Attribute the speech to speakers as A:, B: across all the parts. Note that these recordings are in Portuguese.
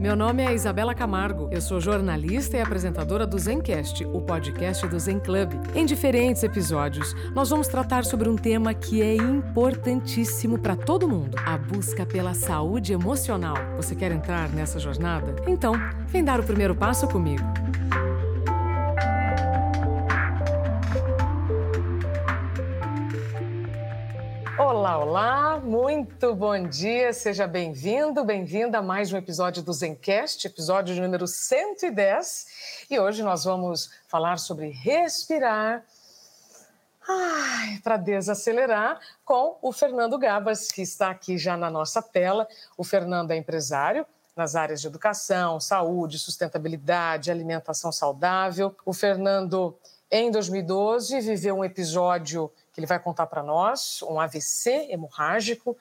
A: Meu nome é Isabela Camargo. Eu sou jornalista e apresentadora do Zencast, o podcast do Zen Club. Em diferentes episódios, nós vamos tratar sobre um tema que é importantíssimo para todo mundo: a busca pela saúde emocional. Você quer entrar nessa jornada? Então, vem dar o primeiro passo comigo. Muito bom dia, seja bem-vindo, bem-vinda a mais um episódio do Zencast, episódio número 110. E hoje nós vamos falar sobre respirar para desacelerar com o Fernando Gabas, que está aqui já na nossa tela. O Fernando é empresário nas áreas de educação, saúde, sustentabilidade, alimentação saudável. O Fernando, em 2012, viveu um episódio que ele vai contar para nós, um AVC hemorrágico.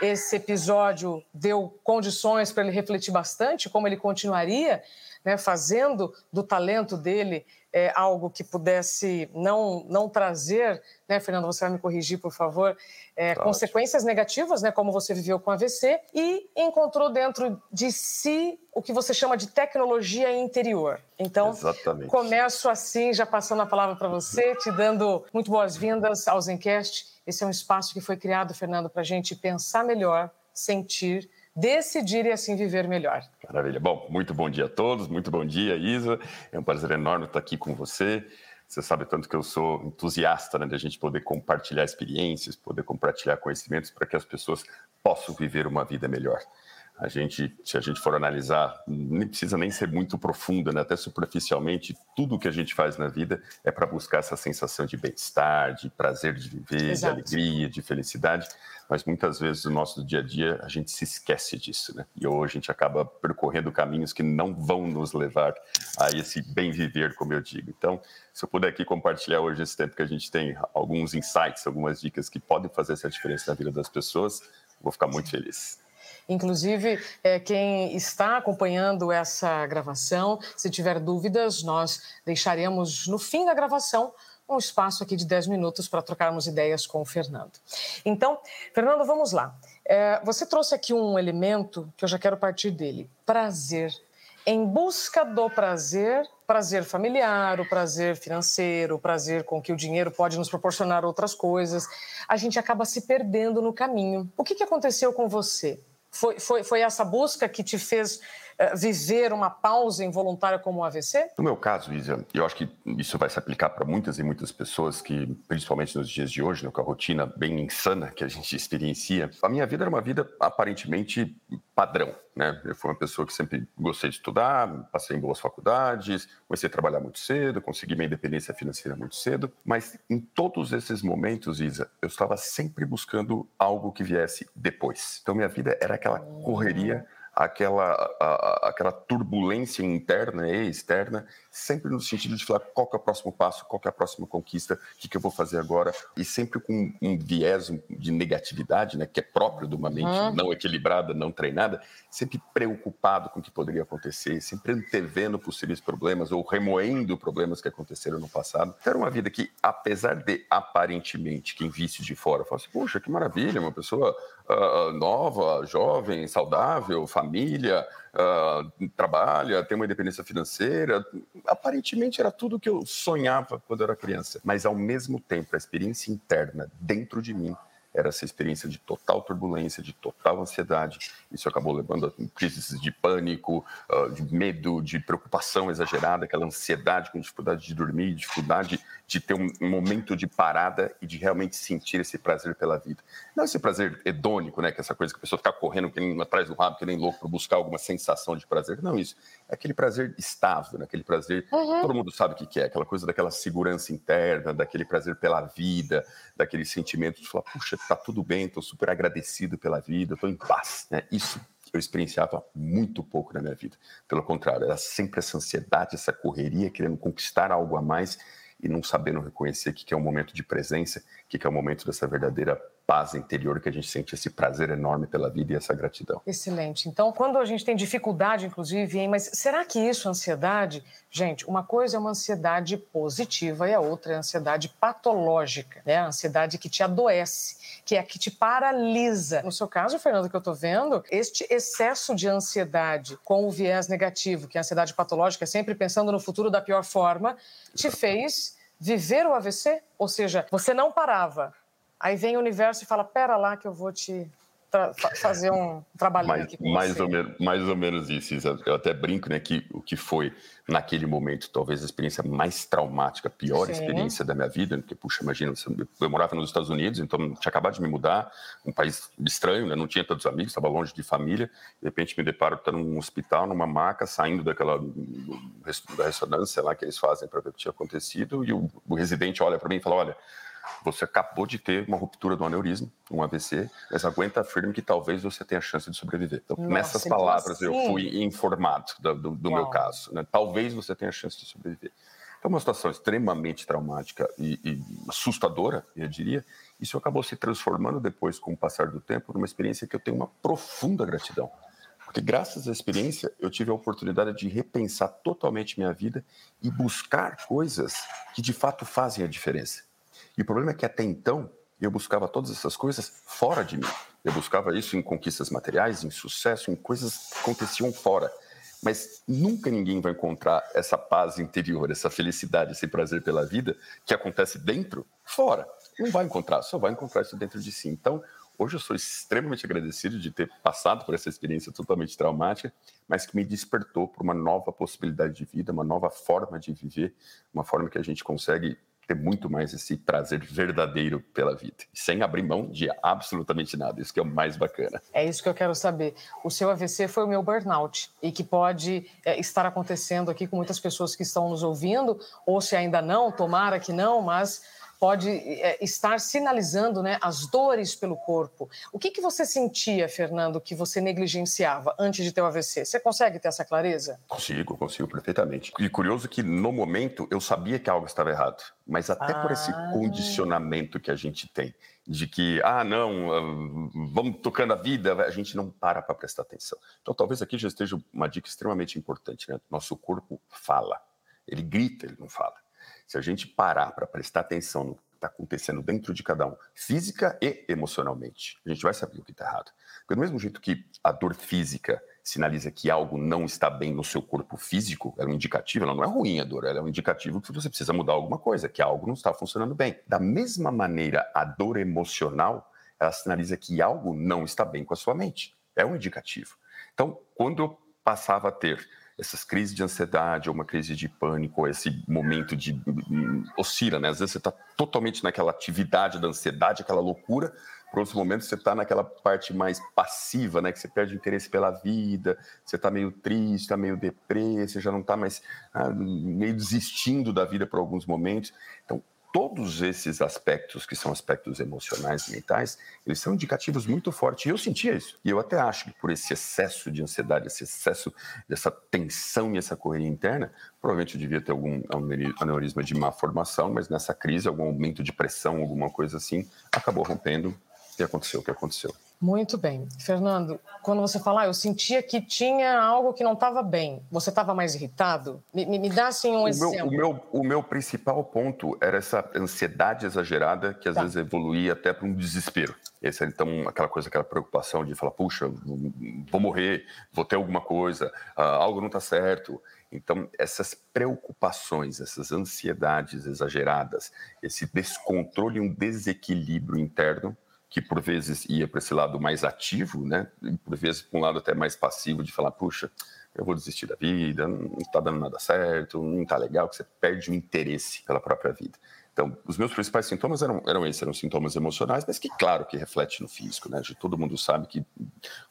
A: Esse episódio deu condições para ele refletir bastante como ele continuaria né, fazendo do talento dele é, algo que pudesse não, não trazer, né, Fernando, você vai me corrigir, por favor, é, consequências negativas, né, como você viveu com AVC, e encontrou dentro de si o que você chama de tecnologia interior. Então, Exatamente. começo assim, já passando a palavra para você, te dando muito boas-vindas ao Zencast. Esse é um espaço que foi criado, Fernando, para a gente pensar melhor, sentir, decidir e assim viver melhor.
B: Maravilha. Bom, muito bom dia a todos, muito bom dia, Isa. É um prazer enorme estar aqui com você. Você sabe tanto que eu sou entusiasta né, de a gente poder compartilhar experiências, poder compartilhar conhecimentos para que as pessoas possam viver uma vida melhor a gente, se a gente for analisar, nem precisa nem ser muito profunda, né? até superficialmente, tudo que a gente faz na vida é para buscar essa sensação de bem-estar, de prazer de viver, Exato. de alegria, de felicidade, mas muitas vezes no nosso dia a dia a gente se esquece disso, né? E hoje a gente acaba percorrendo caminhos que não vão nos levar a esse bem viver, como eu digo. Então, se eu puder aqui compartilhar hoje esse tempo que a gente tem alguns insights, algumas dicas que podem fazer essa diferença na vida das pessoas, vou ficar muito feliz.
A: Inclusive, é, quem está acompanhando essa gravação, se tiver dúvidas, nós deixaremos no fim da gravação um espaço aqui de 10 minutos para trocarmos ideias com o Fernando. Então, Fernando, vamos lá. É, você trouxe aqui um elemento que eu já quero partir dele: prazer. Em busca do prazer, prazer familiar, o prazer financeiro, o prazer com que o dinheiro pode nos proporcionar outras coisas, a gente acaba se perdendo no caminho. O que, que aconteceu com você? Foi, foi, foi essa busca que te fez viver uma pausa involuntária como um AVC?
B: No meu caso, Isa, eu acho que isso vai se aplicar para muitas e muitas pessoas que, principalmente nos dias de hoje, né, com a rotina bem insana que a gente experiencia, a minha vida era uma vida aparentemente padrão. Né? Eu fui uma pessoa que sempre gostei de estudar, passei em boas faculdades, comecei a trabalhar muito cedo, consegui minha independência financeira muito cedo, mas em todos esses momentos, Isa, eu estava sempre buscando algo que viesse depois. Então minha vida era aquela correria aquela, a, aquela turbulência interna e externa, sempre no sentido de falar qual é o próximo passo, qual é a próxima conquista, o que, que eu vou fazer agora, e sempre com um viés de negatividade, né, que é próprio de uma mente uhum. não equilibrada, não treinada, sempre preocupado com o que poderia acontecer, sempre antevendo possíveis problemas ou remoendo problemas que aconteceram no passado. Então, era uma vida que, apesar de aparentemente quem visse de fora fala assim, poxa, que maravilha, uma pessoa uh, nova, jovem, saudável, família, uh, trabalha, tem uma independência financeira. Aparentemente era tudo que eu sonhava quando era criança. Mas, ao mesmo tempo, a experiência interna dentro de mim era essa experiência de total turbulência, de total ansiedade. Isso acabou levando a crises de pânico, ah, de medo, de preocupação exagerada, aquela ansiedade com dificuldade de dormir, dificuldade de ter um momento de parada e de realmente sentir esse prazer pela vida. Não esse prazer hedônico, né, que é essa coisa que a pessoa fica correndo que nem atrás do rabo, que nem louco para buscar alguma sensação de prazer. Não isso. É aquele prazer estável, né? aquele prazer, uhum. todo mundo sabe o que é, aquela coisa daquela segurança interna, daquele prazer pela vida, daquele sentimento de falar, puxa, tá tudo bem, estou super agradecido pela vida, estou em paz. Né? Isso eu experienciava muito pouco na minha vida. Pelo contrário, era sempre essa ansiedade, essa correria, querendo conquistar algo a mais e não sabendo reconhecer o que é um momento de presença, o que é o um momento dessa verdadeira paz interior que a gente sente esse prazer enorme pela vida e essa gratidão.
A: Excelente. Então, quando a gente tem dificuldade, inclusive, hein, mas será que isso, ansiedade, gente, uma coisa é uma ansiedade positiva e a outra é a ansiedade patológica, né? A ansiedade que te adoece, que é a que te paralisa. No seu caso, Fernando, que eu estou vendo, este excesso de ansiedade com o viés negativo, que é a ansiedade patológica, sempre pensando no futuro da pior forma, te fez viver o AVC? Ou seja, você não parava, Aí vem o universo e fala: pera lá que eu vou te fazer um trabalho
B: mais,
A: aqui
B: mais. Ou menos, mais ou menos isso. Eu até brinco, né, que o que foi naquele momento talvez a experiência mais traumática, a pior Sim. experiência da minha vida, porque puxa, imagina, eu morava nos Estados Unidos, então tinha acabado de me mudar, um país estranho, né, não tinha tantos amigos, estava longe de família, de repente me deparo estando num hospital, numa maca, saindo daquela da ressonância lá que eles fazem para ver o que tinha acontecido, e o, o residente olha para mim e fala, olha, você acabou de ter uma ruptura do aneurisma, um AVC, mas aguenta firme que talvez você tenha chance de sobreviver. Então, Nossa, nessas então palavras, assim... eu fui informado do, do, do meu caso. Né? Talvez você tenha chance de sobreviver. Então, uma situação extremamente traumática e, e, assustadora, eu diria. Isso acabou se transformando depois, com o passar do tempo, numa experiência que eu tenho uma profunda gratidão. Porque graças à experiência, eu tive a oportunidade de repensar totalmente minha vida e buscar coisas que de fato fazem a diferença. E o problema é que até então eu buscava todas essas coisas fora de mim. Eu buscava isso em conquistas materiais, em sucesso, em coisas que aconteciam fora. Mas nunca ninguém vai encontrar essa paz interior, essa felicidade, esse prazer pela vida que acontece dentro, fora. Não vai encontrar, só vai encontrar isso dentro de si. Então, hoje eu sou extremamente agradecido de ter passado por essa experiência totalmente traumática, mas que me despertou para uma nova possibilidade de vida, uma nova forma de viver, uma forma que a gente consegue ter muito mais esse prazer verdadeiro pela vida, sem abrir mão de absolutamente nada. Isso que é o mais bacana.
A: É isso que eu quero saber. O seu AVC foi o meu burnout e que pode é, estar acontecendo aqui com muitas pessoas que estão nos ouvindo, ou se ainda não, tomara que não, mas pode é, estar sinalizando né, as dores pelo corpo. O que, que você sentia, Fernando, que você negligenciava antes de ter o AVC? Você consegue ter essa clareza?
B: Consigo, consigo perfeitamente. E curioso que no momento eu sabia que algo estava errado, mas até ah. por esse ah. condicionamento que a gente tem, de que, ah, não, ah, vamos tocando a vida, a gente não para para prestar atenção. Então talvez aqui já esteja uma dica extremamente importante, né? Nosso corpo fala, ele grita, ele não fala. Se a gente parar para prestar atenção no que está acontecendo dentro de cada um, física e emocionalmente, a gente vai saber o que está errado. Porque do mesmo jeito que a dor física sinaliza que algo não está bem no seu corpo físico, é um indicativo, ela não é ruim a dor, ela é um indicativo que você precisa mudar alguma coisa, que algo não está funcionando bem. Da mesma maneira, a dor emocional, ela sinaliza que algo não está bem com a sua mente. É um indicativo. Então, quando eu passava a ter essas crises de ansiedade, ou uma crise de pânico, ou esse momento de oscila, né? Às vezes você está totalmente naquela atividade da ansiedade, aquela loucura, por outros momentos você está naquela parte mais passiva, né? Que você perde o interesse pela vida, você está meio triste, está meio deprê, você já não está mais ah, meio desistindo da vida por alguns momentos. Então, todos esses aspectos, que são aspectos emocionais mentais, eles são indicativos muito fortes. E eu sentia isso. E eu até acho que por esse excesso de ansiedade, esse excesso dessa tensão e essa correria interna, provavelmente eu devia ter algum aneurisma de má formação, mas nessa crise, algum aumento de pressão, alguma coisa assim, acabou rompendo e aconteceu o que aconteceu.
A: Muito bem. Fernando, quando você fala, ah, eu sentia que tinha algo que não estava bem, você estava mais irritado? Me, me, dá assim um o exemplo.
B: Meu, o, meu, o meu principal ponto era essa ansiedade exagerada que às tá. vezes evoluía até para um desespero. Esse, então, aquela coisa, aquela preocupação de falar, puxa, vou morrer, vou ter alguma coisa, uh, algo não está certo. Então, essas preocupações, essas ansiedades exageradas, esse descontrole, um desequilíbrio interno, que por vezes ia para esse lado mais ativo, né? E por vezes para um lado até mais passivo de falar, puxa, eu vou desistir da vida, não está dando nada certo, não está legal, que você perde o interesse pela própria vida. Então, os meus principais sintomas eram, eram esses, eram sintomas emocionais, mas que, claro, que reflete no físico, né? Todo mundo sabe que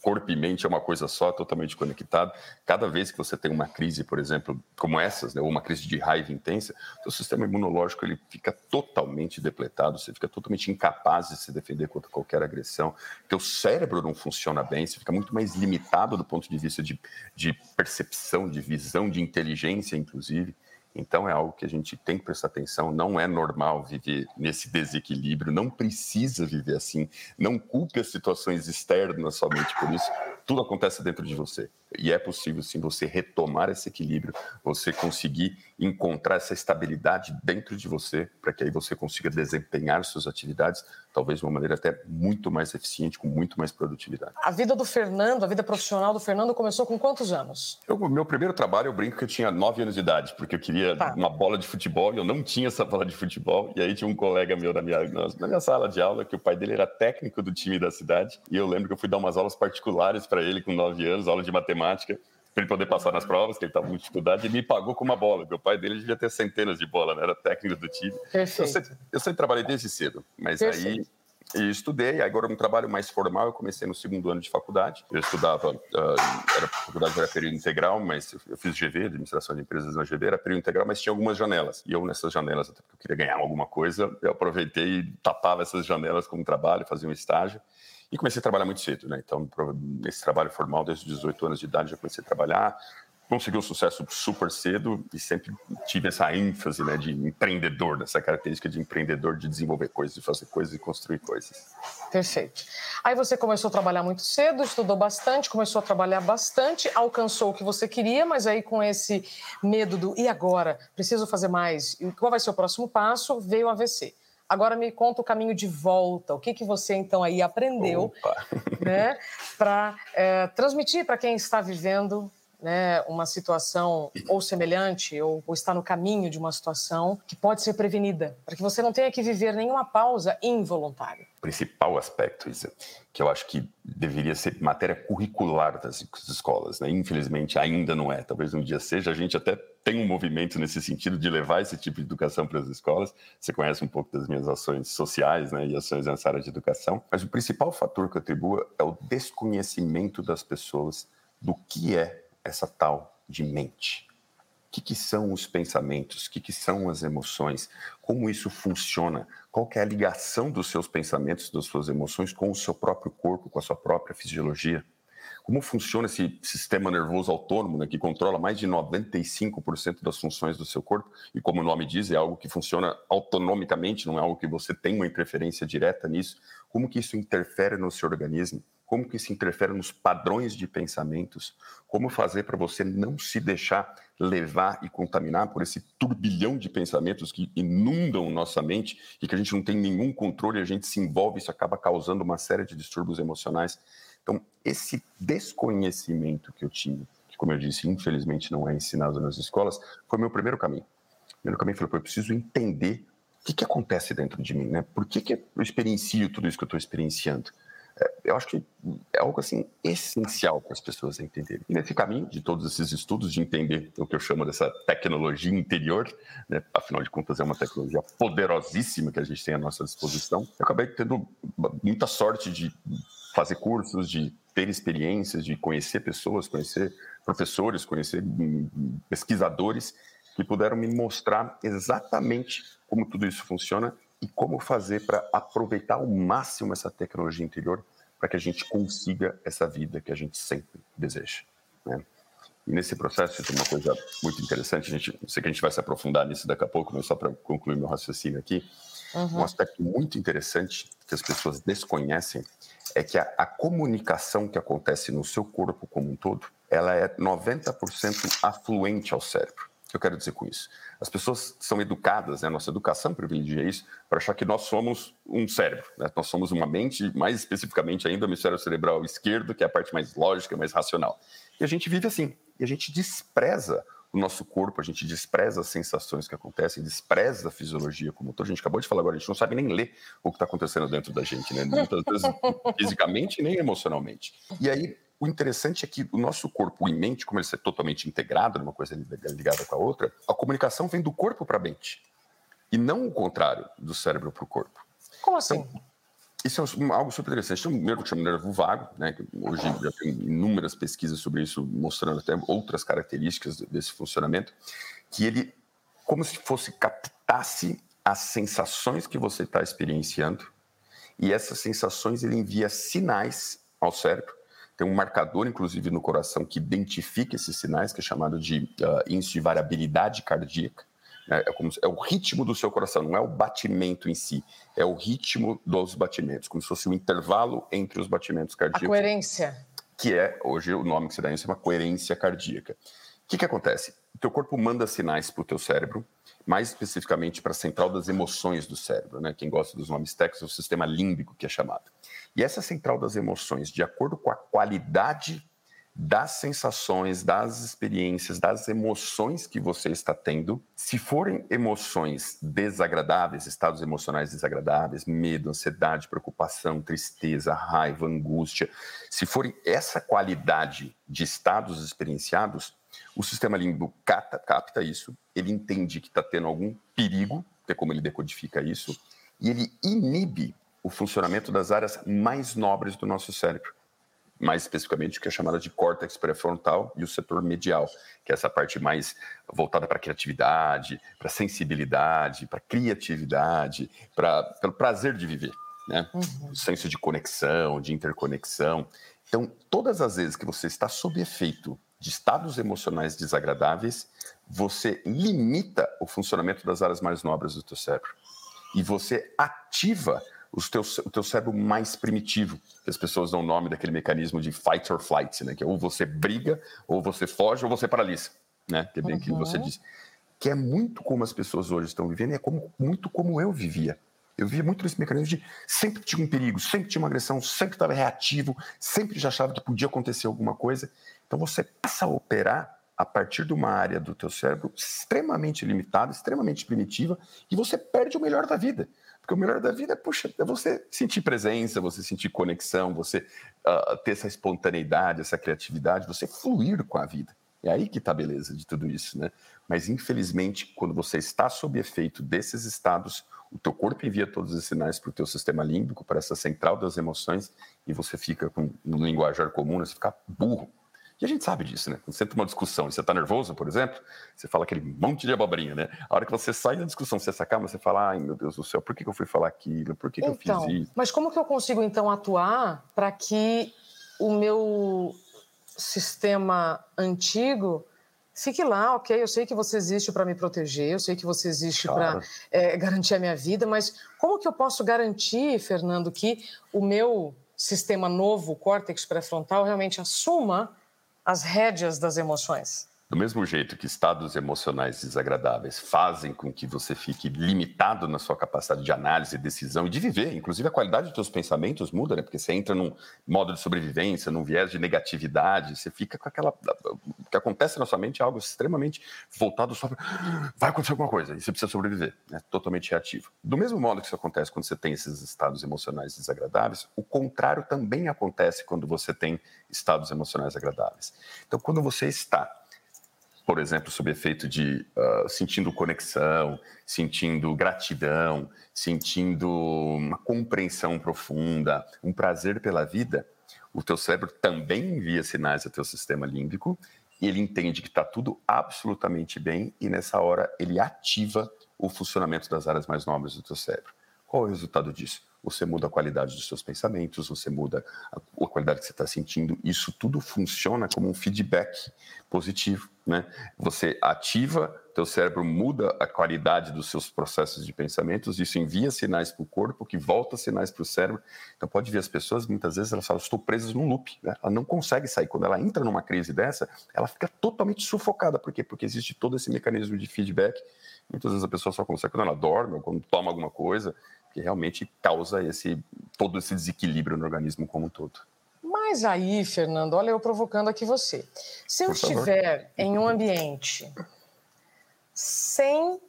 B: corpo e mente é uma coisa só, totalmente conectado. Cada vez que você tem uma crise, por exemplo, como essas, né, ou uma crise de raiva intensa, o sistema imunológico ele fica totalmente depletado, você fica totalmente incapaz de se defender contra qualquer agressão, teu cérebro não funciona bem, você fica muito mais limitado do ponto de vista de, de percepção, de visão, de inteligência, inclusive. Então é algo que a gente tem que prestar atenção. Não é normal viver nesse desequilíbrio, não precisa viver assim. Não culpe as situações externas somente por isso. Tudo acontece dentro de você. E é possível sim você retomar esse equilíbrio, você conseguir encontrar essa estabilidade dentro de você, para que aí você consiga desempenhar suas atividades, talvez de uma maneira até muito mais eficiente, com muito mais produtividade.
A: A vida do Fernando, a vida profissional do Fernando começou com quantos anos?
B: Eu, meu primeiro trabalho, eu brinco que eu tinha nove anos de idade, porque eu queria tá. uma bola de futebol e eu não tinha essa bola de futebol. E aí tinha um colega meu na minha, na minha sala de aula, que o pai dele era técnico do time da cidade, e eu lembro que eu fui dar umas aulas particulares para ele com nove anos, aula de matemática para ele poder passar nas provas, que ele estava com dificuldade, e me pagou com uma bola. Meu pai dele devia ter centenas de bolas, né? era técnico do time. Perfeito. Eu sempre, eu sempre trabalhei desde cedo, mas Perfeito. aí estudei, agora um trabalho mais formal, eu comecei no segundo ano de faculdade. Eu estudava, uh, era, faculdade era período integral, mas eu fiz GV, Administração de Empresas na GV, era período integral, mas tinha algumas janelas. E eu nessas janelas, até porque eu queria ganhar alguma coisa, eu aproveitei e tapava essas janelas como trabalho, fazia um estágio. E comecei a trabalhar muito cedo, né? Então, nesse trabalho formal, desde os 18 anos de idade, já comecei a trabalhar. Consegui um sucesso super cedo e sempre tive essa ênfase né, de empreendedor, dessa característica de empreendedor, de desenvolver coisas, de fazer coisas e construir coisas.
A: Perfeito. Aí você começou a trabalhar muito cedo, estudou bastante, começou a trabalhar bastante, alcançou o que você queria, mas aí com esse medo do e agora? Preciso fazer mais? E qual vai ser o próximo passo? Veio o AVC. Agora me conta o caminho de volta. O que, que você então aí aprendeu, né, para é, transmitir para quem está vivendo né, uma situação ou semelhante ou, ou, está no caminho de uma situação que pode ser prevenida, para que você não tenha que viver nenhuma pausa involuntária.
B: O principal aspecto, Isa, que eu acho que deveria ser matéria curricular das escolas, né? infelizmente ainda não é, talvez um dia seja, a gente até tem um movimento nesse sentido de levar esse tipo de educação para as escolas. Você conhece um pouco das minhas ações sociais né, e ações nessa área de educação, mas o principal fator que eu atribuo é o desconhecimento das pessoas do que é essa tal de mente. O que, que são os pensamentos? O que, que são as emoções? Como isso funciona? Qual é a ligação dos seus pensamentos, das suas emoções com o seu próprio corpo, com a sua própria fisiologia? Como funciona esse sistema nervoso autônomo, né, que controla mais de 95% das funções do seu corpo? E como o nome diz, é algo que funciona autonomicamente, não é algo que você tem uma interferência direta nisso. Como que isso interfere no seu organismo? como que isso interfere nos padrões de pensamentos, como fazer para você não se deixar levar e contaminar por esse turbilhão de pensamentos que inundam nossa mente e que a gente não tem nenhum controle, a gente se envolve, isso acaba causando uma série de distúrbios emocionais. Então, esse desconhecimento que eu tinha, que como eu disse, infelizmente não é ensinado nas escolas, foi meu primeiro caminho. Primeiro caminho foi, eu preciso entender o que, que acontece dentro de mim, né? Por que, que eu experiencio tudo isso que eu estou experienciando? É, eu acho que é algo assim essencial para as pessoas entenderem. E nesse caminho de todos esses estudos de entender o que eu chamo dessa tecnologia interior, né, afinal de contas é uma tecnologia poderosíssima que a gente tem à nossa disposição, eu acabei tendo muita sorte de fazer cursos, de ter experiências, de conhecer pessoas, conhecer professores, conhecer hum, pesquisadores que puderam me mostrar exatamente como tudo isso funciona e como fazer para aproveitar ao máximo essa tecnologia interior para que a gente consiga essa vida que a gente sempre deseja. Né? E nesse processo tem uma coisa muito interessante, a gente, sei que a gente vai se aprofundar nisso daqui a pouco, mas só para concluir meu raciocínio aqui, uhum. um aspecto muito interessante que as pessoas desconhecem é que a, a comunicação que acontece no seu corpo como um todo, ela é 90% afluente ao cérebro que eu quero dizer com isso? As pessoas são educadas, né? nossa educação privilegia isso, para achar que nós somos um cérebro, né? nós somos uma mente, mais especificamente ainda o hemisfério cerebral esquerdo, que é a parte mais lógica, mais racional. E a gente vive assim, e a gente despreza o nosso corpo, a gente despreza as sensações que acontecem, despreza a fisiologia como todo. A gente acabou de falar agora, a gente não sabe nem ler o que está acontecendo dentro da gente, né? Muitas vezes fisicamente nem emocionalmente. E aí o interessante é que o nosso corpo e mente, como ele é totalmente integrado, uma coisa ligada com a outra, a comunicação vem do corpo para a mente. E não o contrário, do cérebro para o corpo.
A: Como assim? Então,
B: isso é algo super interessante. Tem um nervo que chama nervo vago, né? hoje já tem inúmeras pesquisas sobre isso, mostrando até outras características desse funcionamento, que ele, como se fosse captasse as sensações que você está experienciando, e essas sensações ele envia sinais ao cérebro, tem um marcador, inclusive, no coração que identifica esses sinais, que é chamado de uh, índice de variabilidade cardíaca. É, é, como, é o ritmo do seu coração, não é o batimento em si, é o ritmo dos batimentos, como se fosse o intervalo entre os batimentos cardíacos. A
A: coerência.
B: Que é, hoje, o nome que se dá isso é uma coerência cardíaca. O que, que acontece? O teu corpo manda sinais para o teu cérebro, mais especificamente para a central das emoções do cérebro. Né? Quem gosta dos nomes técnicos é o sistema límbico, que é chamado. E essa central das emoções, de acordo com a qualidade das sensações, das experiências, das emoções que você está tendo, se forem emoções desagradáveis, estados emocionais desagradáveis, medo, ansiedade, preocupação, tristeza, raiva, angústia, se forem essa qualidade de estados experienciados, o sistema límbico capta, capta isso, ele entende que está tendo algum perigo, que é como ele decodifica isso, e ele inibe o funcionamento das áreas mais nobres do nosso cérebro. Mais especificamente, o que é chamada de córtex pré-frontal e o setor medial, que é essa parte mais voltada para a criatividade, para a sensibilidade, para a criatividade, para o prazer de viver, né? Uhum. O senso de conexão, de interconexão. Então, todas as vezes que você está sob efeito de estados emocionais desagradáveis, você limita o funcionamento das áreas mais nobres do teu cérebro. E você ativa os teus, o teu cérebro mais primitivo, que as pessoas dão o nome daquele mecanismo de fight or flight, né? Que é ou você briga, ou você foge, ou você paralisa, né? Que é bem o uhum. que você disse. Que é muito como as pessoas hoje estão vivendo e é como, muito como eu vivia. Eu vivia muito nesse mecanismo de sempre tinha um perigo, sempre tinha uma agressão, sempre estava reativo, sempre já achava que podia acontecer alguma coisa. Então você passa a operar a partir de uma área do teu cérebro extremamente limitada, extremamente primitiva, e você perde o melhor da vida. Porque o melhor da vida, puxa, é você sentir presença, você sentir conexão, você uh, ter essa espontaneidade, essa criatividade, você fluir com a vida. É aí que está a beleza de tudo isso, né? Mas, infelizmente, quando você está sob efeito desses estados, o teu corpo envia todos os sinais para o teu sistema límbico, para essa central das emoções, e você fica, com, no linguajar comum, você fica burro e a gente sabe disso, né? Quando você entra uma discussão e você está nervoso, por exemplo, você fala aquele monte de abobrinha, né? A hora que você sai da discussão, você se acalma, você fala, ai meu Deus do céu, por que, que eu fui falar aquilo? Por que, que então, eu fiz então, isso?
A: Mas como que eu consigo, então, atuar para que o meu sistema antigo fique lá, ok? Eu sei que você existe para me proteger, eu sei que você existe claro. para é, garantir a minha vida, mas como que eu posso garantir, Fernando, que o meu sistema novo, o córtex pré-frontal, realmente assuma as rédeas das emoções.
B: Do mesmo jeito que estados emocionais desagradáveis fazem com que você fique limitado na sua capacidade de análise, decisão e de viver, inclusive a qualidade dos seus pensamentos muda, né? Porque você entra num modo de sobrevivência, num viés de negatividade, você fica com aquela. O que acontece na sua mente é algo extremamente voltado só para. Vai acontecer alguma coisa e você precisa sobreviver, né? totalmente reativo. Do mesmo modo que isso acontece quando você tem esses estados emocionais desagradáveis, o contrário também acontece quando você tem estados emocionais agradáveis. Então, quando você está por exemplo, sob efeito de uh, sentindo conexão, sentindo gratidão, sentindo uma compreensão profunda, um prazer pela vida, o teu cérebro também envia sinais ao teu sistema límbico e ele entende que está tudo absolutamente bem e nessa hora ele ativa o funcionamento das áreas mais nobres do teu cérebro. Qual é o resultado disso? Você muda a qualidade dos seus pensamentos, você muda a, a qualidade que você está sentindo. Isso tudo funciona como um feedback positivo, né? Você ativa, teu cérebro muda a qualidade dos seus processos de pensamentos, isso envia sinais para o corpo, que volta sinais para o cérebro. Então pode ver as pessoas, muitas vezes elas falam, estou presas num loop, né? ela não consegue sair. Quando ela entra numa crise dessa, ela fica totalmente sufocada. Por quê? Porque existe todo esse mecanismo de feedback. Muitas vezes a pessoa só consegue quando ela dorme ou quando toma alguma coisa que realmente causa esse todo esse desequilíbrio no organismo como um todo.
A: Mas aí, Fernando, olha eu provocando aqui você. Se eu estiver em um ambiente sem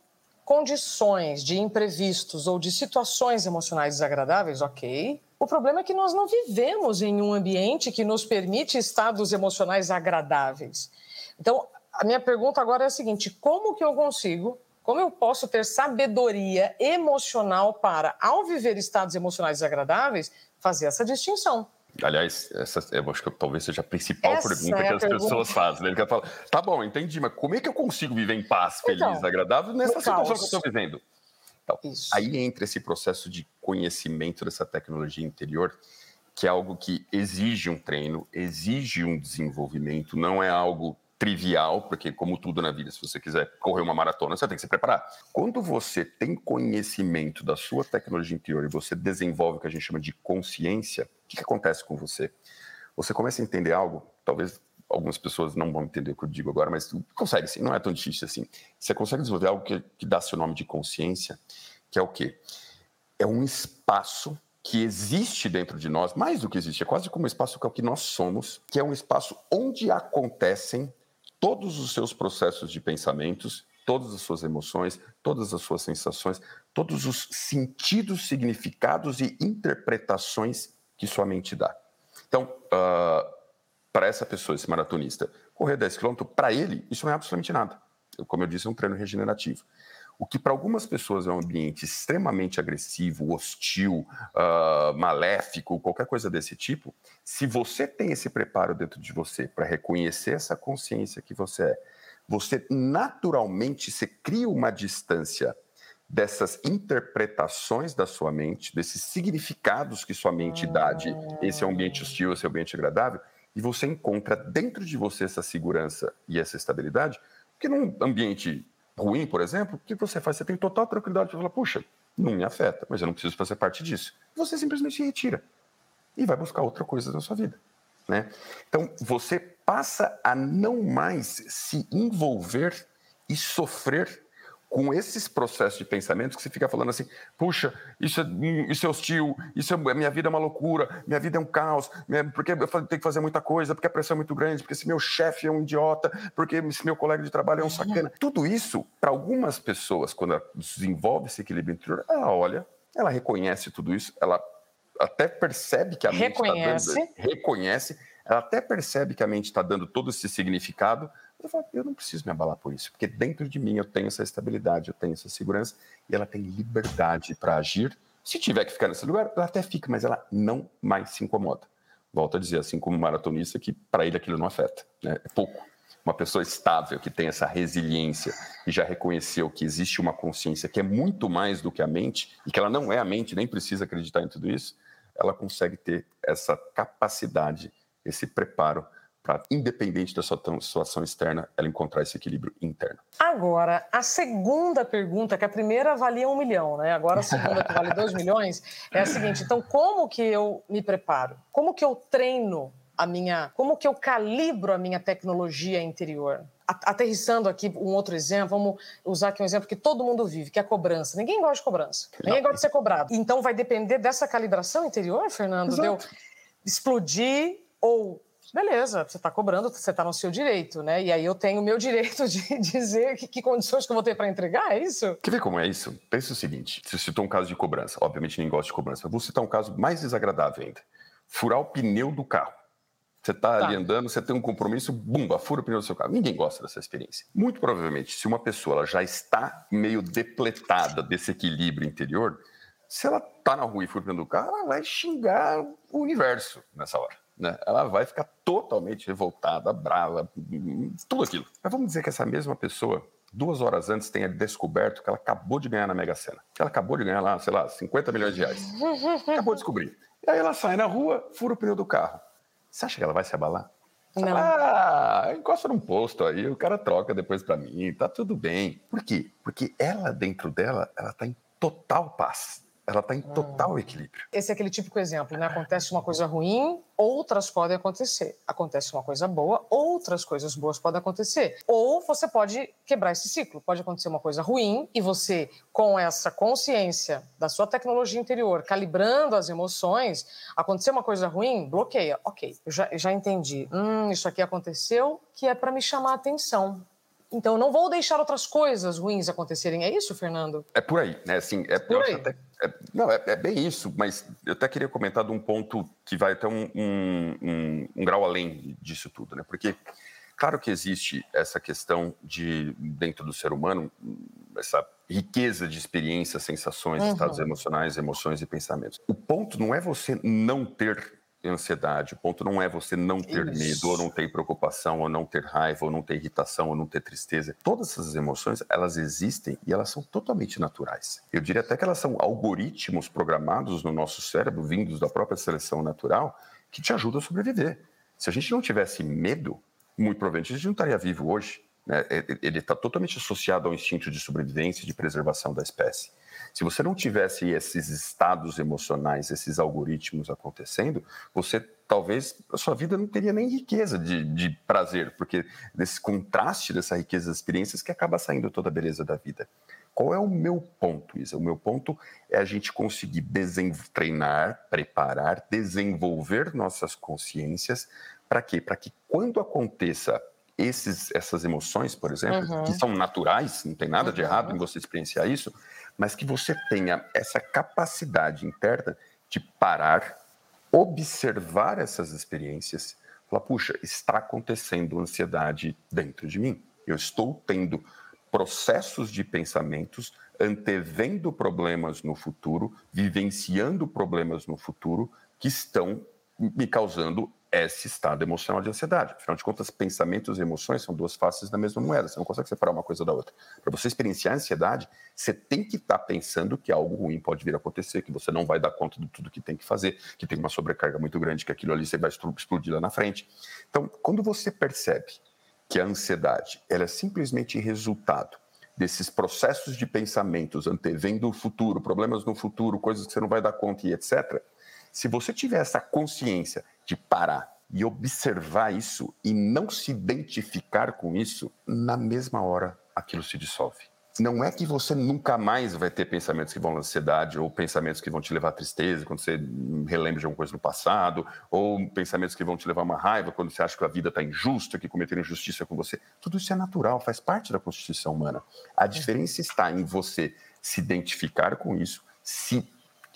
A: condições de imprevistos ou de situações emocionais desagradáveis, ok. O problema é que nós não vivemos em um ambiente que nos permite estados emocionais agradáveis. Então, a minha pergunta agora é a seguinte: como que eu consigo como eu posso ter sabedoria emocional para, ao viver estados emocionais desagradáveis, fazer essa distinção?
B: Aliás, essa eu acho que talvez seja a principal essa pergunta é a que as pergunta. pessoas fazem. Ele fala, tá bom, entendi, mas como é que eu consigo viver em paz, feliz, então, agradável nessa situação caos. que eu estou vivendo? Então, aí entra esse processo de conhecimento dessa tecnologia interior que é algo que exige um treino, exige um desenvolvimento, não é algo trivial, porque como tudo na vida, se você quiser correr uma maratona, você tem que se preparar. Quando você tem conhecimento da sua tecnologia interior e você desenvolve o que a gente chama de consciência, o que, que acontece com você? Você começa a entender algo, talvez algumas pessoas não vão entender o que eu digo agora, mas consegue sim, não é tão difícil assim. Você consegue desenvolver algo que, que dá seu nome de consciência, que é o quê? É um espaço que existe dentro de nós, mais do que existe, é quase como um espaço que é o que nós somos, que é um espaço onde acontecem todos os seus processos de pensamentos, todas as suas emoções, todas as suas sensações, todos os sentidos, significados e interpretações que sua mente dá. Então, uh, para essa pessoa, esse maratonista, correr 10 km, para ele, isso não é absolutamente nada. Como eu disse, é um treino regenerativo. O que para algumas pessoas é um ambiente extremamente agressivo, hostil, uh, maléfico, qualquer coisa desse tipo, se você tem esse preparo dentro de você para reconhecer essa consciência que você é, você naturalmente se cria uma distância dessas interpretações da sua mente, desses significados que sua mente dá de esse é um ambiente hostil, esse é um ambiente agradável, e você encontra dentro de você essa segurança e essa estabilidade, porque num ambiente ruim, por exemplo, o que você faz? Você tem total tranquilidade de falar, puxa, não me afeta, mas eu não preciso fazer parte disso. Você simplesmente se retira e vai buscar outra coisa na sua vida. Né? Então, você passa a não mais se envolver e sofrer com esses processos de pensamento que você fica falando assim, puxa, isso é, isso é hostil, isso é, minha vida é uma loucura, minha vida é um caos, porque eu tenho que fazer muita coisa, porque a pressão é muito grande, porque esse meu chefe é um idiota, porque esse meu colega de trabalho é um sacana. Tudo isso, para algumas pessoas, quando ela desenvolve esse equilíbrio interior, ela olha, ela reconhece tudo isso, ela até percebe que a mente está dando, reconhece, ela até percebe que a mente está dando todo esse significado, eu falo, eu não preciso me abalar por isso, porque dentro de mim eu tenho essa estabilidade, eu tenho essa segurança e ela tem liberdade para agir. Se tiver que ficar nesse lugar, ela até fica, mas ela não mais se incomoda. Volto a dizer, assim como maratonista, que para ele aquilo não afeta, né? é pouco. Uma pessoa estável, que tem essa resiliência e já reconheceu que existe uma consciência que é muito mais do que a mente e que ela não é a mente, nem precisa acreditar em tudo isso, ela consegue ter essa capacidade, esse preparo para, independente da sua situação externa, ela encontrar esse equilíbrio interno.
A: Agora, a segunda pergunta, que a primeira valia um milhão, né? Agora a segunda, que vale dois milhões, é a seguinte: então, como que eu me preparo? Como que eu treino a minha. Como que eu calibro a minha tecnologia interior? Aterrissando aqui um outro exemplo, vamos usar aqui um exemplo que todo mundo vive, que é a cobrança. Ninguém gosta de cobrança. Ninguém Não. gosta de ser cobrado. Então vai depender dessa calibração interior, Fernando, Exato. de eu explodir ou beleza, você está cobrando, você está no seu direito, né? E aí eu tenho o meu direito de dizer que, que condições que eu vou ter para entregar, é isso?
B: Quer ver como é isso? Pensa o seguinte: você citou um caso de cobrança, obviamente ninguém gosta de cobrança, vou citar um caso mais desagradável ainda: furar o pneu do carro. Você está tá. ali andando, você tem um compromisso, bumba, fura o pneu do seu carro. Ninguém gosta dessa experiência. Muito provavelmente, se uma pessoa ela já está meio depletada desse equilíbrio interior, se ela está na rua e fura o pneu do carro, ela vai xingar o universo nessa hora né? Ela vai ficar totalmente revoltada, brava, tudo aquilo. Mas vamos dizer que essa mesma pessoa, duas horas antes, tenha descoberto que ela acabou de ganhar na Mega Sena. Ela acabou de ganhar lá, sei lá, 50 milhões de reais. Acabou de descobrir. E aí ela sai na rua, fura o pneu do carro. Você acha que ela vai se abalar?
A: Não.
B: Ah, encosta num posto aí, o cara troca depois para mim, tá tudo bem. Por quê? Porque ela, dentro dela, ela tá em total paz ela está em total equilíbrio.
A: Esse é aquele típico exemplo, né? Acontece uma coisa ruim, outras podem acontecer. Acontece uma coisa boa, outras coisas boas podem acontecer. Ou você pode quebrar esse ciclo. Pode acontecer uma coisa ruim e você, com essa consciência da sua tecnologia interior, calibrando as emoções, acontecer uma coisa ruim, bloqueia. Ok, eu já, eu já entendi. Hum, isso aqui aconteceu que é para me chamar a atenção. Então, não vou deixar outras coisas ruins acontecerem. É isso, Fernando?
B: É por aí, né? Assim, é, por aí. Até, é, não, é, é, bem isso, mas eu até queria comentar de um ponto que vai até um, um, um, um grau além disso tudo, né? Porque, claro que existe essa questão de, dentro do ser humano, essa riqueza de experiências, sensações, uhum. estados emocionais, emoções e pensamentos. O ponto não é você não ter ansiedade, o ponto não é você não ter Isso. medo, ou não ter preocupação, ou não ter raiva, ou não ter irritação, ou não ter tristeza. Todas essas emoções, elas existem e elas são totalmente naturais. Eu diria até que elas são algoritmos programados no nosso cérebro, vindos da própria seleção natural, que te ajudam a sobreviver. Se a gente não tivesse medo, muito provavelmente a gente não estaria vivo hoje. Né? Ele está totalmente associado ao instinto de sobrevivência e de preservação da espécie. Se você não tivesse esses estados emocionais, esses algoritmos acontecendo, você talvez a sua vida não teria nem riqueza de, de prazer, porque desse contraste dessa riqueza das experiências que acaba saindo toda a beleza da vida. Qual é o meu ponto, Isa? O meu ponto é a gente conseguir treinar, preparar, desenvolver nossas consciências. Para quê? Para que quando aconteça esses, essas emoções, por exemplo, uhum. que são naturais, não tem nada de errado em você experienciar isso, mas que você tenha essa capacidade interna de parar, observar essas experiências, falar, puxa, está acontecendo ansiedade dentro de mim. Eu estou tendo processos de pensamentos antevendo problemas no futuro, vivenciando problemas no futuro que estão me causando esse estado emocional de ansiedade. Afinal de contas, pensamentos e emoções são duas faces da mesma moeda. Você não consegue separar uma coisa da outra. Para você experienciar ansiedade, você tem que estar tá pensando que algo ruim pode vir a acontecer, que você não vai dar conta de tudo que tem que fazer, que tem uma sobrecarga muito grande, que aquilo ali você vai explodir lá na frente. Então, quando você percebe que a ansiedade ela é simplesmente resultado desses processos de pensamentos antevendo o futuro, problemas no futuro, coisas que você não vai dar conta e etc., se você tiver essa consciência de parar e observar isso e não se identificar com isso, na mesma hora aquilo se dissolve. Não é que você nunca mais vai ter pensamentos que vão à ansiedade ou pensamentos que vão te levar à tristeza quando você relembra de alguma coisa no passado, ou pensamentos que vão te levar a uma raiva quando você acha que a vida está injusta, que cometeram injustiça com você. Tudo isso é natural, faz parte da constituição humana. A diferença está em você se identificar com isso, se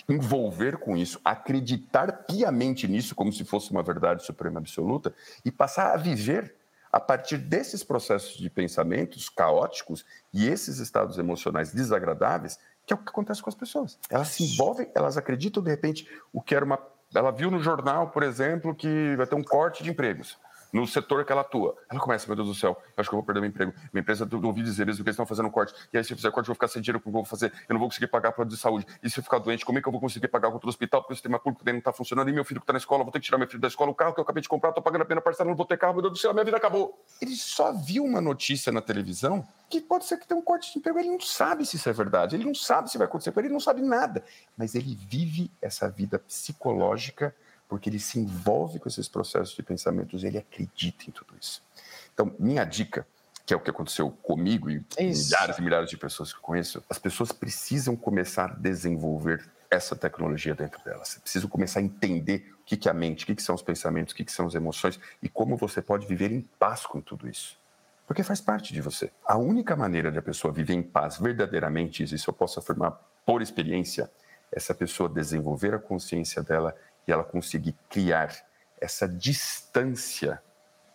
B: envolver com isso, acreditar piamente nisso como se fosse uma verdade suprema absoluta e passar a viver a partir desses processos de pensamentos caóticos e esses estados emocionais desagradáveis, que é o que acontece com as pessoas. Elas se envolvem, elas acreditam de repente o que era uma ela viu no jornal, por exemplo, que vai ter um corte de empregos no setor que ela atua. Ela começa, meu Deus do céu, eu acho que eu vou perder meu emprego. Minha empresa, eu ouvi dizer mesmo que eles estão fazendo corte. E aí, se eu fizer corte, eu vou ficar sem dinheiro, como eu vou fazer? Eu não vou conseguir pagar plano de saúde. E se eu ficar doente, como é que eu vou conseguir pagar contra o hospital? Porque o sistema público dele não está funcionando. E meu filho que está na escola, vou ter que tirar meu filho da escola. O carro que eu acabei de comprar, estou pagando a pena parcela, não vou ter carro. Meu Deus do céu, minha vida acabou. Ele só viu uma notícia na televisão que pode ser que tenha um corte de emprego. Ele não sabe se isso é verdade. Ele não sabe se vai acontecer com ele, ele não sabe nada. Mas ele vive essa vida psicológica porque ele se envolve com esses processos de pensamentos, ele acredita em tudo isso. Então, minha dica, que é o que aconteceu comigo e isso. milhares e milhares de pessoas que eu conheço, as pessoas precisam começar a desenvolver essa tecnologia dentro delas. Precisam começar a entender o que é a mente, o que são os pensamentos, o que são as emoções e como você pode viver em paz com tudo isso. Porque faz parte de você. A única maneira de a pessoa viver em paz verdadeiramente, isso eu posso afirmar por experiência, é essa pessoa desenvolver a consciência dela e ela conseguir criar essa distância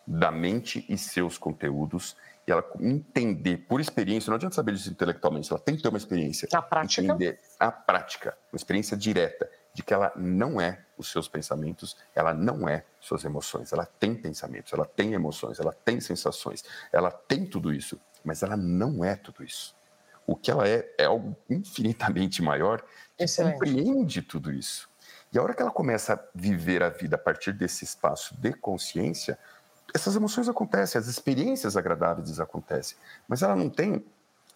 B: da mente e seus conteúdos e ela entender por experiência, não adianta saber disso intelectualmente, ela tem que ter uma experiência.
A: A prática.
B: Entender a prática, uma experiência direta de que ela não é os seus pensamentos, ela não é suas emoções, ela tem pensamentos, ela tem emoções, ela tem sensações, ela tem tudo isso, mas ela não é tudo isso. O que ela é é algo infinitamente maior que Excelente. compreende tudo isso. E a hora que ela começa a viver a vida a partir desse espaço de consciência, essas emoções acontecem, as experiências agradáveis acontecem, mas ela não tem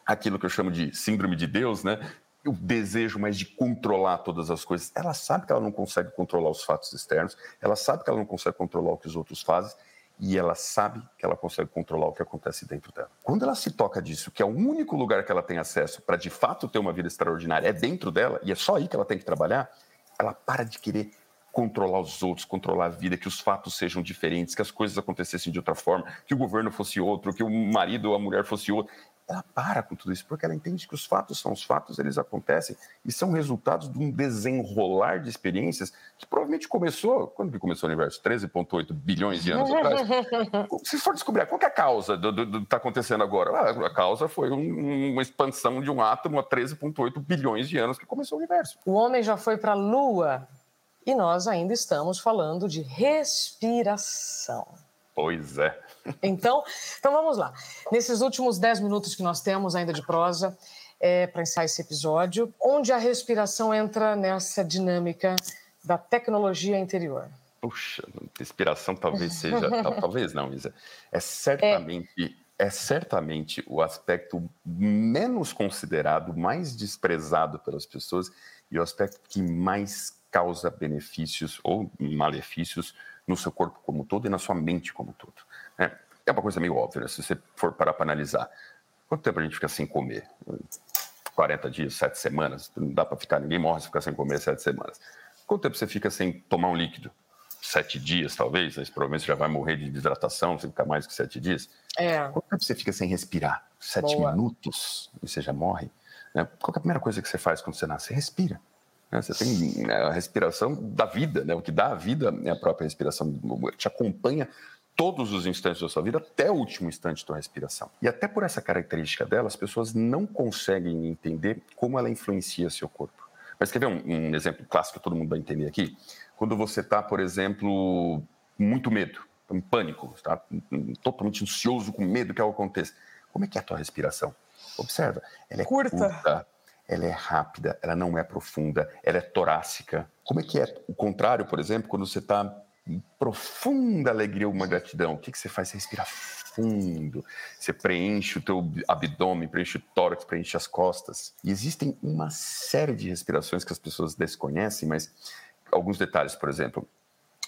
B: aquilo que eu chamo de síndrome de Deus, né? O desejo mais de controlar todas as coisas. Ela sabe que ela não consegue controlar os fatos externos, ela sabe que ela não consegue controlar o que os outros fazem, e ela sabe que ela consegue controlar o que acontece dentro dela. Quando ela se toca disso, que é o único lugar que ela tem acesso para de fato ter uma vida extraordinária, é dentro dela, e é só aí que ela tem que trabalhar, ela para de querer controlar os outros, controlar a vida, que os fatos sejam diferentes, que as coisas acontecessem de outra forma, que o governo fosse outro, que o marido ou a mulher fosse outro ela para com tudo isso, porque ela entende que os fatos são os fatos, eles acontecem e são resultados de um desenrolar de experiências que provavelmente começou, quando que começou o universo? 13,8 bilhões de anos atrás. Se for descobrir qual é a causa do, que está acontecendo agora, ah, a causa foi um, uma expansão de um átomo há 13,8 bilhões de anos que começou o universo.
A: O homem já foi para a Lua E nós ainda estamos falando de respiração.
B: Pois é.
A: Então, então vamos lá. Nesses últimos 10 minutos que nós temos ainda de prosa, é, para encerrar esse episódio, onde a respiração entra nessa dinâmica da tecnologia interior.
B: Puxa, respiração talvez seja, talvez não, Isa. É certamente, é. é certamente o aspecto menos considerado, mais desprezado pelas pessoas e o aspecto que mais causa benefícios ou malefícios no seu corpo como todo e na sua mente como todo. É, é uma coisa meio óbvia, né? se você for parar para analisar. Quanto tempo a gente fica sem comer? 40 dias, 7 semanas? Não dá para ficar, ninguém morre se ficar sem comer 7 semanas. Quanto tempo você fica sem tomar um líquido? Sete dias, talvez? Mas provavelmente você já vai morrer de desidratação se ficar mais que sete dias.
A: É.
B: Quanto tempo você fica sem respirar? Sete Boa. minutos e você já morre? Né? Qual é a primeira coisa que você faz quando você nasce? Você respira. Né? Você tem né, a respiração da vida, né? o que dá a vida é a própria respiração, te acompanha todos os instantes da sua vida até o último instante da respiração. E até por essa característica dela, as pessoas não conseguem entender como ela influencia seu corpo. Mas quer ver um, um exemplo clássico que todo mundo vai entender aqui? Quando você está, por exemplo, muito medo, em pânico, está totalmente ansioso, com medo que algo aconteça. Como é que é a tua respiração? Observa, ela é curta, curta ela é rápida, ela não é profunda, ela é torácica. Como é que é o contrário, por exemplo, quando você está profunda alegria uma gratidão? O que, que você faz? Você respira fundo, você preenche o teu abdômen, preenche o tórax, preenche as costas. E existem uma série de respirações que as pessoas desconhecem, mas alguns detalhes, por exemplo,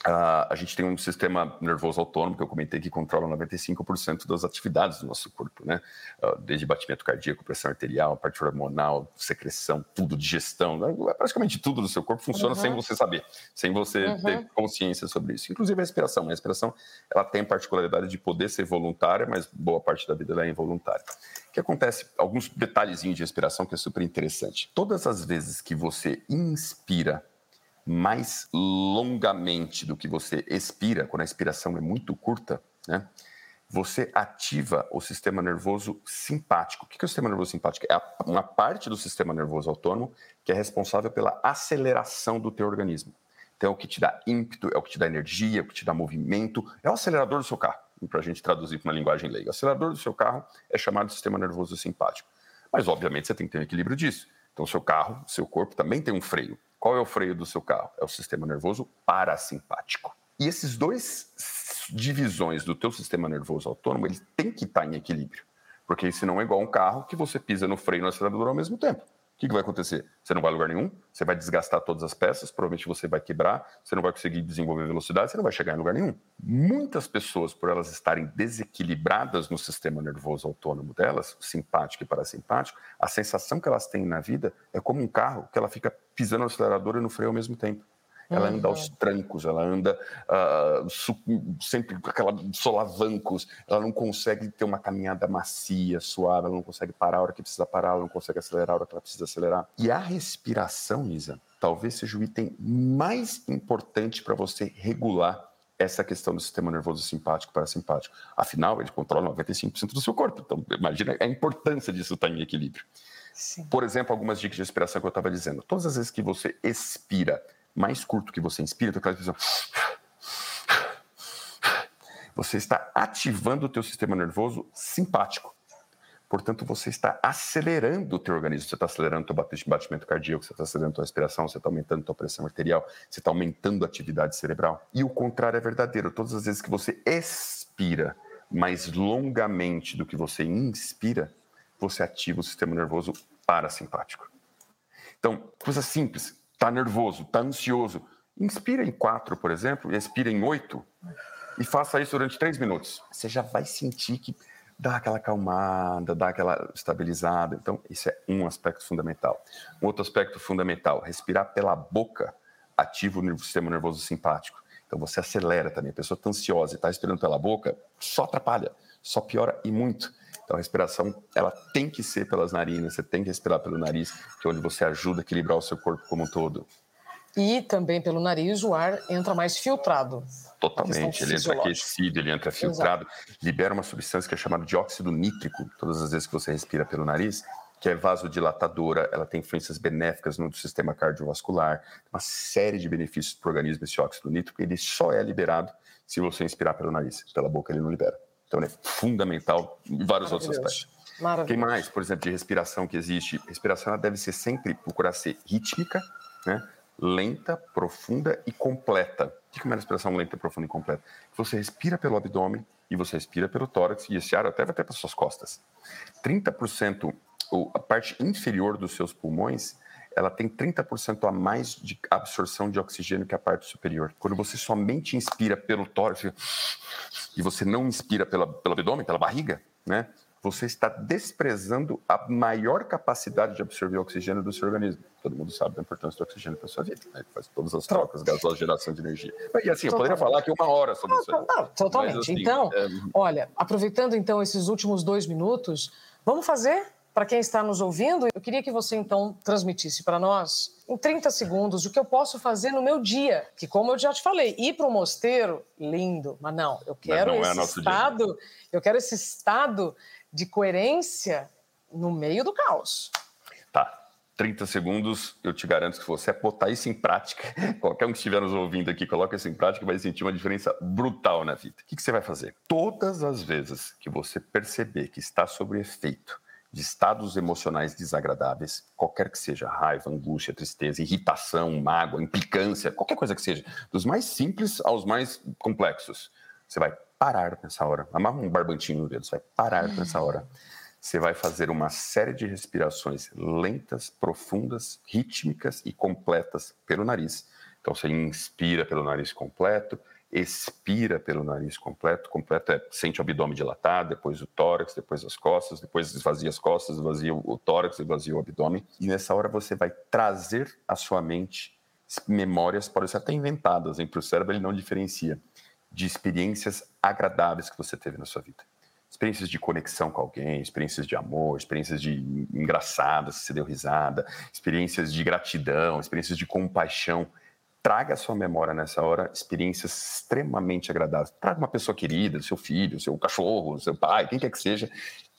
B: Uh, a gente tem um sistema nervoso autônomo que eu comentei que controla 95% das atividades do nosso corpo, né? Uh, desde batimento cardíaco, pressão arterial, parte hormonal, secreção, tudo, digestão, né? praticamente tudo do seu corpo funciona uhum. sem você saber, sem você uhum. ter consciência sobre isso. Inclusive a respiração. A respiração ela tem a particularidade de poder ser voluntária, mas boa parte da vida ela é involuntária. O que acontece? Alguns detalhezinhos de respiração que é super interessante. Todas as vezes que você inspira mais longamente do que você expira, quando a expiração é muito curta, né? Você ativa o sistema nervoso simpático. O que é o sistema nervoso simpático? É uma parte do sistema nervoso autônomo que é responsável pela aceleração do teu organismo. Então, é o que te dá ímpeto, é o que te dá energia, é o que te dá movimento, é o acelerador do seu carro, para a gente traduzir para uma linguagem leiga. O acelerador do seu carro é chamado sistema nervoso simpático. Mas, obviamente, você tem que ter um equilíbrio disso. Então, o seu carro, seu corpo também tem um freio. Qual é o freio do seu carro? É o sistema nervoso parasimpático. E esses dois divisões do teu sistema nervoso autônomo, ele tem que estar em equilíbrio. Porque senão é igual um carro que você pisa no freio e no acelerador ao mesmo tempo que, que vai acontecer? Você não vai a lugar nenhum, você vai desgastar todas as peças, provavelmente você vai quebrar, você não vai conseguir desenvolver velocidade, você não vai chegar em lugar nenhum. Muitas pessoas, por elas estarem desequilibradas no sistema nervoso autônomo delas, simpático e parasimpático, a sensação que elas têm na vida é como um carro que ela fica pisando no acelerador e no freio ao mesmo tempo. Ela anda aos trancos, ela anda uh, sempre com aquela solavancos, ela não consegue ter uma caminhada macia, suave, ela não consegue parar a hora que precisa parar, ela não consegue acelerar a hora que ela precisa acelerar. E a respiração, Isa, talvez seja o item mais importante para você regular essa questão do sistema nervoso simpático parasimpático. Afinal, ele controla 95% do seu corpo. Então, imagina a importância disso estar em equilíbrio. Sim. Por exemplo, algumas dicas de respiração que eu estava dizendo. Todas as vezes que você expira mais curto que você inspira, aquela visão. Você está ativando o teu sistema nervoso simpático. Portanto, você está acelerando o teu organismo. Você está acelerando o teu batimento cardíaco, você está acelerando a tua respiração, você está aumentando a tua pressão arterial, você está aumentando a atividade cerebral. E o contrário é verdadeiro. Todas as vezes que você expira mais longamente do que você inspira, você ativa o sistema nervoso parasimpático. Então, coisa simples está nervoso, está ansioso. Inspira em quatro, por exemplo, e expira em oito, e faça isso durante três minutos. Você já vai sentir que dá aquela acalmada, dá aquela estabilizada. Então, isso é um aspecto fundamental. Um outro aspecto fundamental, respirar pela boca ativa o sistema nervoso simpático. Então, você acelera também. A pessoa está ansiosa e está respirando pela boca, só atrapalha, só piora e muito. Então, a respiração, ela tem que ser pelas narinas, você tem que respirar pelo nariz, que é onde você ajuda a equilibrar o seu corpo como um todo.
A: E também pelo nariz o ar entra mais filtrado.
B: Totalmente, ele entra aquecido, ele entra filtrado, Exato. libera uma substância que é chamada de óxido nítrico, todas as vezes que você respira pelo nariz, que é vasodilatadora, ela tem influências benéficas no sistema cardiovascular, uma série de benefícios para o organismo esse óxido nítrico, ele só é liberado se você inspirar pelo nariz, pela boca ele não libera. Então, é fundamental em vários outros aspectos. Quem mais, por exemplo, de respiração que existe? Respiração deve ser sempre, procurar ser rítmica, né? lenta, profunda e completa. O que é uma respiração lenta, profunda e completa? Você respira pelo abdômen e você respira pelo tórax e esse ar até vai até para suas costas. 30%, ou a parte inferior dos seus pulmões, ela tem 30% a mais de absorção de oxigênio que a parte superior. Quando você somente inspira pelo tórax e você não inspira pela, pelo abdômen, pela barriga, né? você está desprezando a maior capacidade de absorver oxigênio do seu organismo. Todo mundo sabe da importância do oxigênio para a sua vida, né? faz todas as trocas, gasosas, geração de energia. E assim, eu poderia falar aqui uma hora sobre isso. Não,
A: não, totalmente. Mas, assim, então, é... olha, aproveitando então esses últimos dois minutos, vamos fazer para quem está nos ouvindo, eu queria que você então transmitisse para nós, em 30 segundos, o que eu posso fazer no meu dia. Que, como eu já te falei, ir para o mosteiro, lindo, mas não, eu quero não é esse é estado, dia. eu quero esse estado de coerência no meio do caos.
B: Tá. 30 segundos, eu te garanto que você botar isso em prática, qualquer um que estiver nos ouvindo aqui, coloca isso em prática, vai sentir uma diferença brutal na vida. O que, que você vai fazer? Todas as vezes que você perceber que está sob efeito de estados emocionais desagradáveis, qualquer que seja, raiva, angústia, tristeza, irritação, mágoa, implicância, qualquer coisa que seja, dos mais simples aos mais complexos, você vai parar nessa hora. Amarra um barbantinho no dedo, você vai parar nessa hora. Você vai fazer uma série de respirações lentas, profundas, rítmicas e completas pelo nariz. Então você inspira pelo nariz completo, expira pelo nariz completo. Completo é sente o abdômen dilatado, depois o tórax, depois as costas, depois esvazia as costas, esvazia o tórax, esvazia o abdômen. E nessa hora você vai trazer à sua mente memórias, podem ser até inventadas, para o cérebro ele não diferencia de experiências agradáveis que você teve na sua vida. Experiências de conexão com alguém, experiências de amor, experiências de engraçadas, você deu risada, experiências de gratidão, experiências de compaixão. Traga sua memória nessa hora experiências extremamente agradáveis. Traga uma pessoa querida, seu filho, seu cachorro, seu pai, quem quer que seja.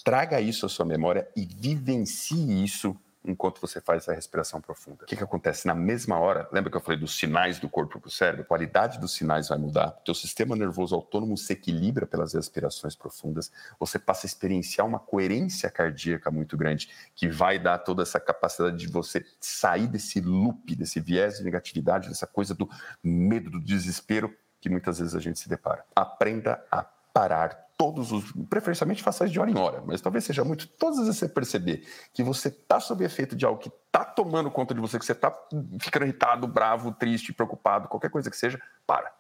B: Traga isso à sua memória e vivencie isso enquanto você faz essa respiração profunda. O que, que acontece? Na mesma hora, lembra que eu falei dos sinais do corpo para o cérebro? A qualidade dos sinais vai mudar, teu sistema nervoso autônomo se equilibra pelas respirações profundas, você passa a experienciar uma coerência cardíaca muito grande, que vai dar toda essa capacidade de você sair desse loop, desse viés de negatividade, dessa coisa do medo, do desespero que muitas vezes a gente se depara. Aprenda a parar todos os. Preferencialmente faça isso de hora em hora, mas talvez seja muito. Todas as vezes você perceber que você está sob efeito de algo que está tomando conta de você, que você está ficando irritado, bravo, triste, preocupado, qualquer coisa que seja, para.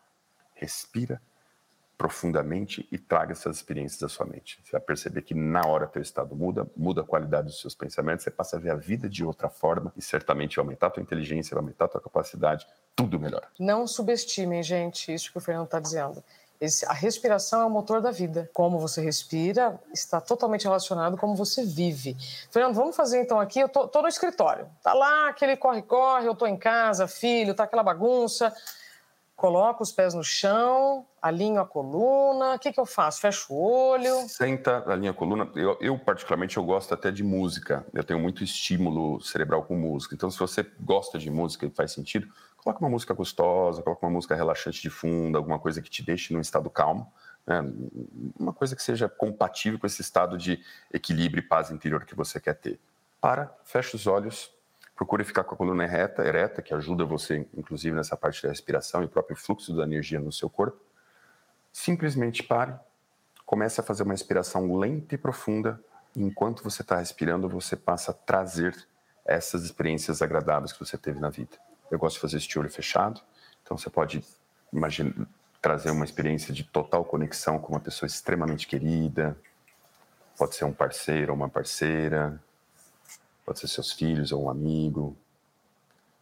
B: Respira profundamente e traga essas experiências à sua mente. Você vai perceber que na hora teu estado muda, muda a qualidade dos seus pensamentos, você passa a ver a vida de outra forma e certamente vai aumentar a tua inteligência, vai aumentar a tua capacidade, tudo melhor.
A: Não subestimem, gente, isso que o Fernando está dizendo. Esse, a respiração é o motor da vida. Como você respira está totalmente relacionado com como você vive. Fernando, vamos fazer então aqui. Eu tô, tô no escritório. Tá lá aquele corre-corre, eu tô em casa, filho, tá aquela bagunça. Coloco os pés no chão, alinho a coluna. O que, que eu faço? Fecho o olho.
B: Senta, alinha a coluna. Eu, eu, particularmente, eu gosto até de música. Eu tenho muito estímulo cerebral com música. Então, se você gosta de música e faz sentido, coloca uma música gostosa, coloca uma música relaxante de fundo, alguma coisa que te deixe num estado calmo, né? uma coisa que seja compatível com esse estado de equilíbrio e paz interior que você quer ter. Para, fecha os olhos, procure ficar com a coluna ereta, ereta, que ajuda você, inclusive, nessa parte da respiração e o próprio fluxo da energia no seu corpo. Simplesmente pare, comece a fazer uma respiração lenta e profunda. E enquanto você está respirando, você passa a trazer essas experiências agradáveis que você teve na vida. Eu gosto de fazer este olho fechado. Então você pode trazer uma experiência de total conexão com uma pessoa extremamente querida. Pode ser um parceiro ou uma parceira. Pode ser seus filhos ou um amigo.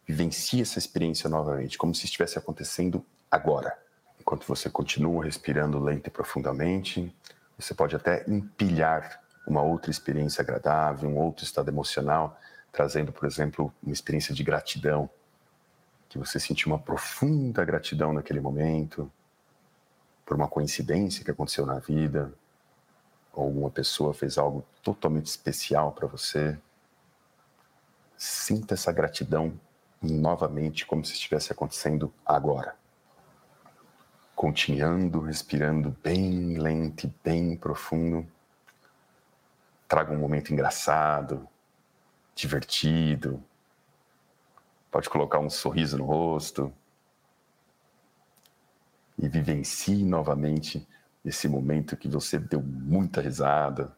B: Vivencie essa experiência novamente, como se estivesse acontecendo agora. Enquanto você continua respirando lento e profundamente, você pode até empilhar uma outra experiência agradável, um outro estado emocional, trazendo, por exemplo, uma experiência de gratidão que você sentiu uma profunda gratidão naquele momento, por uma coincidência que aconteceu na vida, ou alguma pessoa fez algo totalmente especial para você. sinta essa gratidão novamente como se estivesse acontecendo agora. Continuando, respirando bem lento e bem profundo. Traga um momento engraçado, divertido. Pode colocar um sorriso no rosto. E vivencie novamente esse momento que você deu muita risada,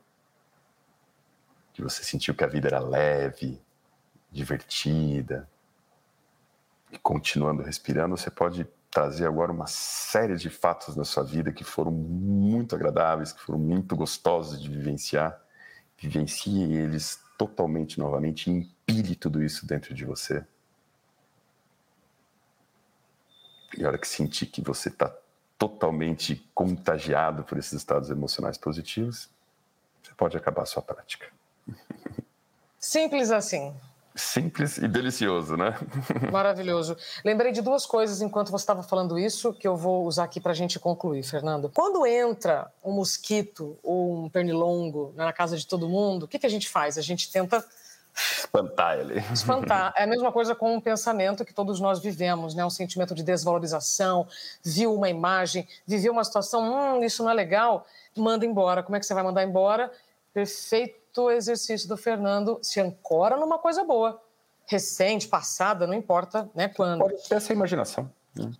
B: que você sentiu que a vida era leve, divertida. E continuando respirando, você pode trazer agora uma série de fatos na sua vida que foram muito agradáveis, que foram muito gostosos de vivenciar. Vivencie eles totalmente novamente empilhe tudo isso dentro de você. E a hora que sentir que você está totalmente contagiado por esses estados emocionais positivos, você pode acabar a sua prática.
A: Simples assim.
B: Simples e delicioso, né?
A: Maravilhoso. Lembrei de duas coisas enquanto você estava falando isso que eu vou usar aqui para a gente concluir, Fernando. Quando entra um mosquito ou um pernilongo na casa de todo mundo, o que, que a gente faz? A gente tenta
B: espantar ele.
A: Espantar. É a mesma coisa com um pensamento que todos nós vivemos, né? Um sentimento de desvalorização, viu uma imagem, viveu uma situação, hum, isso não é legal, manda embora. Como é que você vai mandar embora? Perfeito exercício do Fernando, se ancora numa coisa boa. Recente, passada, não importa, né? Quando.
B: Pode ser essa imaginação. Né?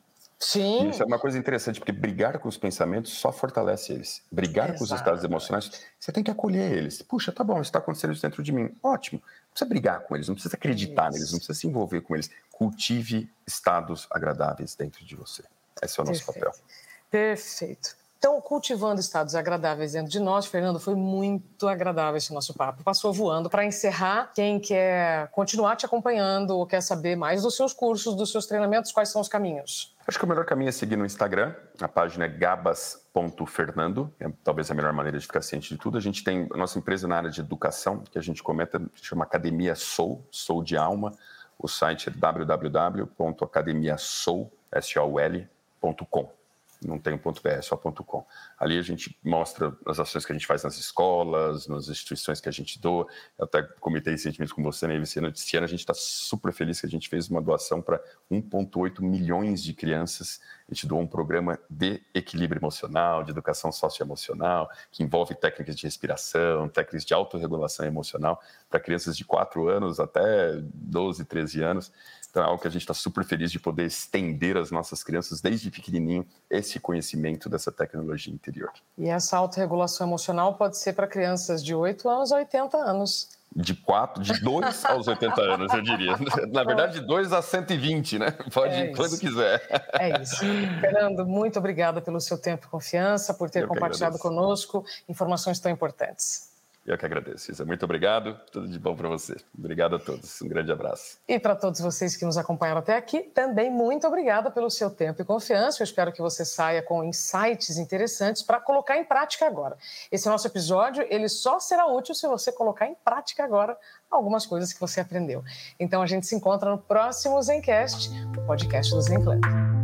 A: Sim.
B: Isso é uma coisa interessante, porque brigar com os pensamentos só fortalece eles. Brigar Exato. com os estados emocionais, você tem que acolher eles. Puxa, tá bom, está acontecendo isso dentro de mim. Ótimo. Não precisa brigar com eles, não precisa acreditar isso. neles, não precisa se envolver com eles. Cultive estados agradáveis dentro de você. Esse é o nosso
A: Perfeito.
B: papel.
A: Perfeito. Então, cultivando estados agradáveis dentro de nós, Fernando, foi muito agradável esse nosso papo. Passou voando. Para encerrar, quem quer continuar te acompanhando ou quer saber mais dos seus cursos, dos seus treinamentos, quais são os caminhos?
B: Acho que o melhor caminho é seguir no Instagram. A página é gabas.fernando. É talvez a melhor maneira de ficar ciente de tudo. A gente tem a nossa empresa na área de educação, que a gente comenta, chama Academia Soul, Soul de Alma. O site é www.academiasoul.com não tem um ponto .br, é só ponto .com. Ali a gente mostra as ações que a gente faz nas escolas, nas instituições que a gente doa. Eu até comentei recentemente com você, né, Vicena? Esse ano a gente está super feliz que a gente fez uma doação para 1,8 milhões de crianças. A gente doou um programa de equilíbrio emocional, de educação socioemocional, que envolve técnicas de respiração, técnicas de autorregulação emocional para crianças de 4 anos até 12, 13 anos. Que a gente está super feliz de poder estender às nossas crianças desde pequenininho esse conhecimento dessa tecnologia interior.
A: E essa autorregulação emocional pode ser para crianças de 8 anos a 80 anos.
B: De 4, de 2 aos 80 anos, eu diria. Na verdade, de 2 a 120, né? Pode é ir quando quiser.
A: É isso. Fernando, muito obrigada pelo seu tempo e confiança, por ter eu compartilhado conosco informações tão importantes.
B: Eu que agradeço, Isa. Muito obrigado. Tudo de bom para você. Obrigado a todos. Um grande abraço.
A: E para todos vocês que nos acompanharam até aqui, também muito obrigada pelo seu tempo e confiança. Eu espero que você saia com insights interessantes para colocar em prática agora. Esse nosso episódio, ele só será útil se você colocar em prática agora algumas coisas que você aprendeu. Então a gente se encontra no próximo Zencast, o podcast do Zen Club.